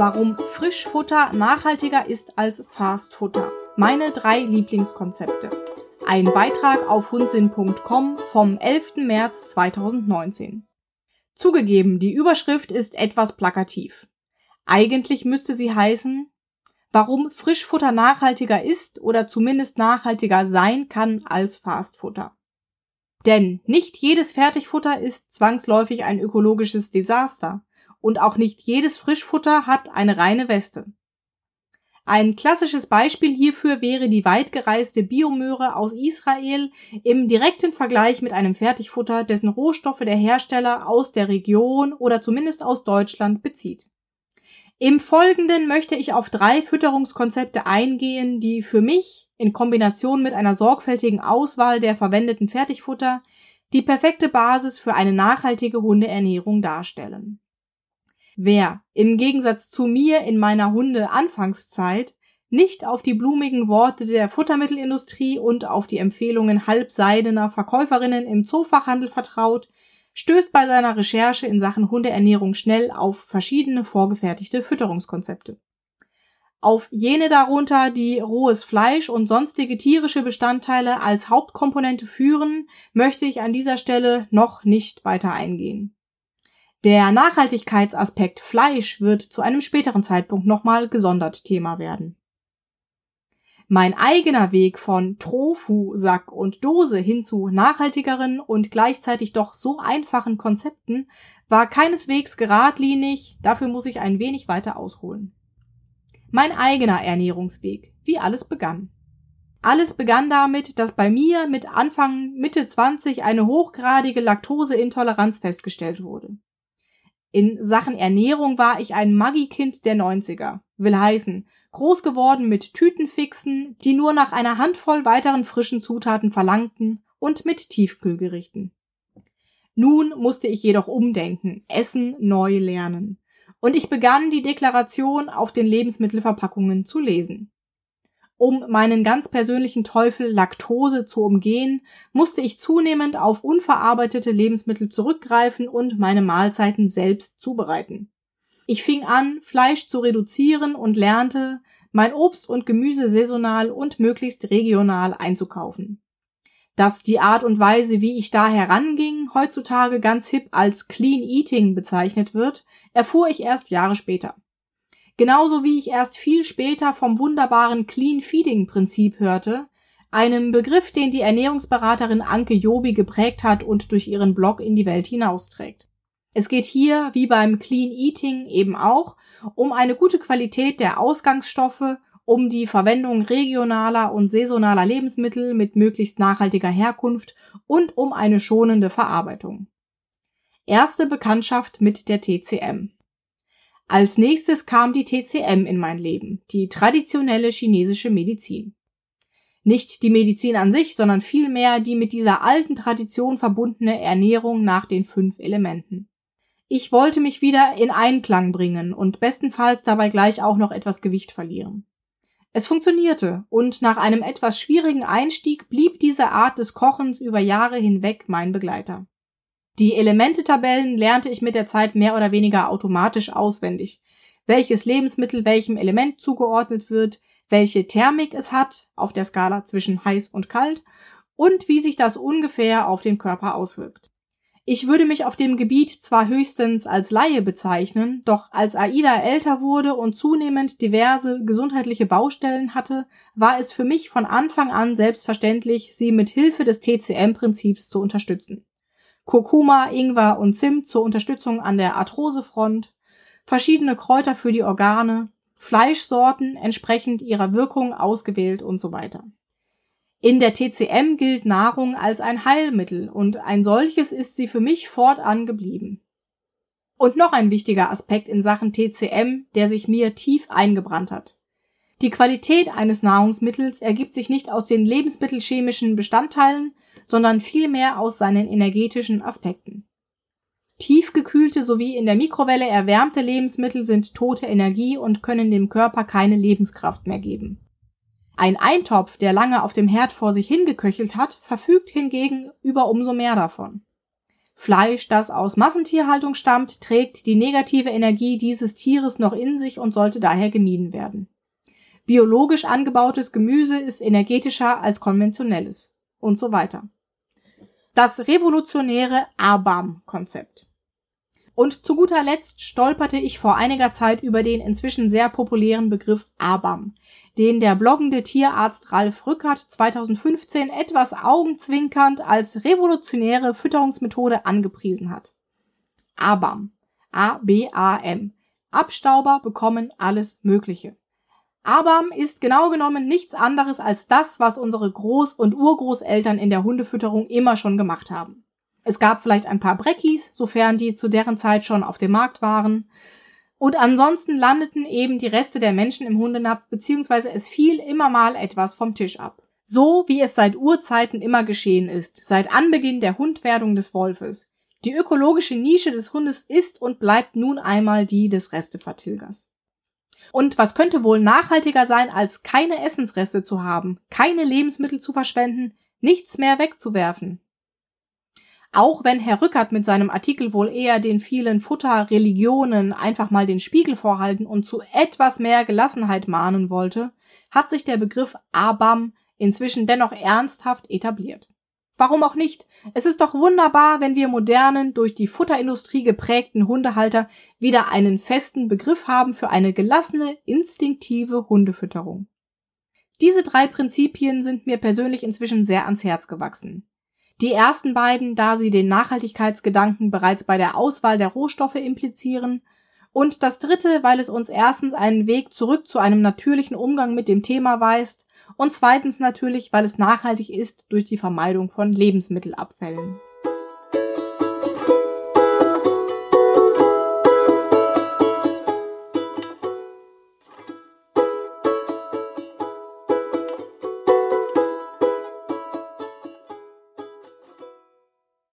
Warum Frischfutter nachhaltiger ist als Fastfutter. Meine drei Lieblingskonzepte. Ein Beitrag auf hundsinn.com vom 11. März 2019. Zugegeben, die Überschrift ist etwas plakativ. Eigentlich müsste sie heißen, warum Frischfutter nachhaltiger ist oder zumindest nachhaltiger sein kann als Fastfutter. Denn nicht jedes Fertigfutter ist zwangsläufig ein ökologisches Desaster und auch nicht jedes Frischfutter hat eine reine Weste. Ein klassisches Beispiel hierfür wäre die weit gereiste Biomöhre aus Israel im direkten Vergleich mit einem Fertigfutter, dessen Rohstoffe der Hersteller aus der Region oder zumindest aus Deutschland bezieht. Im Folgenden möchte ich auf drei Fütterungskonzepte eingehen, die für mich in Kombination mit einer sorgfältigen Auswahl der verwendeten Fertigfutter die perfekte Basis für eine nachhaltige Hundeernährung darstellen. Wer im Gegensatz zu mir in meiner Hunde-Anfangszeit nicht auf die blumigen Worte der Futtermittelindustrie und auf die Empfehlungen halbseidener Verkäuferinnen im Zoofachhandel vertraut, stößt bei seiner Recherche in Sachen Hundeernährung schnell auf verschiedene vorgefertigte Fütterungskonzepte. Auf jene darunter, die rohes Fleisch und sonstige tierische Bestandteile als Hauptkomponente führen, möchte ich an dieser Stelle noch nicht weiter eingehen. Der Nachhaltigkeitsaspekt Fleisch wird zu einem späteren Zeitpunkt nochmal gesondert Thema werden. Mein eigener Weg von Trofu, Sack und Dose hin zu nachhaltigeren und gleichzeitig doch so einfachen Konzepten war keineswegs geradlinig, dafür muss ich ein wenig weiter ausholen. Mein eigener Ernährungsweg, wie alles begann. Alles begann damit, dass bei mir mit Anfang Mitte 20 eine hochgradige Laktoseintoleranz festgestellt wurde. In Sachen Ernährung war ich ein Maggi-Kind der 90er. Will heißen, groß geworden mit Tütenfixen, die nur nach einer Handvoll weiteren frischen Zutaten verlangten und mit Tiefkühlgerichten. Nun musste ich jedoch umdenken, Essen neu lernen. Und ich begann die Deklaration auf den Lebensmittelverpackungen zu lesen. Um meinen ganz persönlichen Teufel Laktose zu umgehen, musste ich zunehmend auf unverarbeitete Lebensmittel zurückgreifen und meine Mahlzeiten selbst zubereiten. Ich fing an, Fleisch zu reduzieren und lernte, mein Obst und Gemüse saisonal und möglichst regional einzukaufen. Dass die Art und Weise, wie ich da heranging, heutzutage ganz hip als Clean Eating bezeichnet wird, erfuhr ich erst Jahre später. Genauso wie ich erst viel später vom wunderbaren Clean Feeding Prinzip hörte, einem Begriff, den die Ernährungsberaterin Anke Jobi geprägt hat und durch ihren Blog in die Welt hinausträgt. Es geht hier, wie beim Clean Eating eben auch, um eine gute Qualität der Ausgangsstoffe, um die Verwendung regionaler und saisonaler Lebensmittel mit möglichst nachhaltiger Herkunft und um eine schonende Verarbeitung. Erste Bekanntschaft mit der TCM. Als nächstes kam die TCM in mein Leben, die traditionelle chinesische Medizin. Nicht die Medizin an sich, sondern vielmehr die mit dieser alten Tradition verbundene Ernährung nach den fünf Elementen. Ich wollte mich wieder in Einklang bringen und bestenfalls dabei gleich auch noch etwas Gewicht verlieren. Es funktionierte, und nach einem etwas schwierigen Einstieg blieb diese Art des Kochens über Jahre hinweg mein Begleiter. Die Elementetabellen lernte ich mit der Zeit mehr oder weniger automatisch auswendig, welches Lebensmittel welchem Element zugeordnet wird, welche Thermik es hat auf der Skala zwischen heiß und kalt und wie sich das ungefähr auf den Körper auswirkt. Ich würde mich auf dem Gebiet zwar höchstens als Laie bezeichnen, doch als Aida älter wurde und zunehmend diverse gesundheitliche Baustellen hatte, war es für mich von Anfang an selbstverständlich, sie mit Hilfe des TCM-Prinzips zu unterstützen. Kurkuma, Ingwer und Zimt zur Unterstützung an der Arthrosefront, verschiedene Kräuter für die Organe, Fleischsorten entsprechend ihrer Wirkung ausgewählt und so weiter. In der TCM gilt Nahrung als ein Heilmittel und ein solches ist sie für mich fortan geblieben. Und noch ein wichtiger Aspekt in Sachen TCM, der sich mir tief eingebrannt hat. Die Qualität eines Nahrungsmittels ergibt sich nicht aus den lebensmittelchemischen Bestandteilen, sondern vielmehr aus seinen energetischen Aspekten. Tiefgekühlte sowie in der Mikrowelle erwärmte Lebensmittel sind tote Energie und können dem Körper keine Lebenskraft mehr geben. Ein Eintopf, der lange auf dem Herd vor sich hingeköchelt hat, verfügt hingegen über umso mehr davon. Fleisch, das aus Massentierhaltung stammt, trägt die negative Energie dieses Tieres noch in sich und sollte daher gemieden werden. Biologisch angebautes Gemüse ist energetischer als konventionelles und so weiter. Das revolutionäre ABAM-Konzept. Und zu guter Letzt stolperte ich vor einiger Zeit über den inzwischen sehr populären Begriff ABAM, den der bloggende Tierarzt Ralf Rückert 2015 etwas augenzwinkernd als revolutionäre Fütterungsmethode angepriesen hat. ABAM. A-B-A-M. Abstauber bekommen alles Mögliche. ABAM ist genau genommen nichts anderes als das, was unsere Groß- und Urgroßeltern in der Hundefütterung immer schon gemacht haben. Es gab vielleicht ein paar Breckies, sofern die zu deren Zeit schon auf dem Markt waren, und ansonsten landeten eben die Reste der Menschen im Hundenapf, beziehungsweise es fiel immer mal etwas vom Tisch ab. So wie es seit Urzeiten immer geschehen ist, seit Anbeginn der Hundwerdung des Wolfes. Die ökologische Nische des Hundes ist und bleibt nun einmal die des Restevertilgers. Und was könnte wohl nachhaltiger sein, als keine Essensreste zu haben, keine Lebensmittel zu verschwenden, nichts mehr wegzuwerfen? Auch wenn Herr Rückert mit seinem Artikel wohl eher den vielen Futterreligionen einfach mal den Spiegel vorhalten und zu etwas mehr Gelassenheit mahnen wollte, hat sich der Begriff ABAM inzwischen dennoch ernsthaft etabliert. Warum auch nicht? Es ist doch wunderbar, wenn wir modernen, durch die Futterindustrie geprägten Hundehalter wieder einen festen Begriff haben für eine gelassene, instinktive Hundefütterung. Diese drei Prinzipien sind mir persönlich inzwischen sehr ans Herz gewachsen. Die ersten beiden, da sie den Nachhaltigkeitsgedanken bereits bei der Auswahl der Rohstoffe implizieren, und das dritte, weil es uns erstens einen Weg zurück zu einem natürlichen Umgang mit dem Thema weist und zweitens natürlich, weil es nachhaltig ist durch die Vermeidung von Lebensmittelabfällen.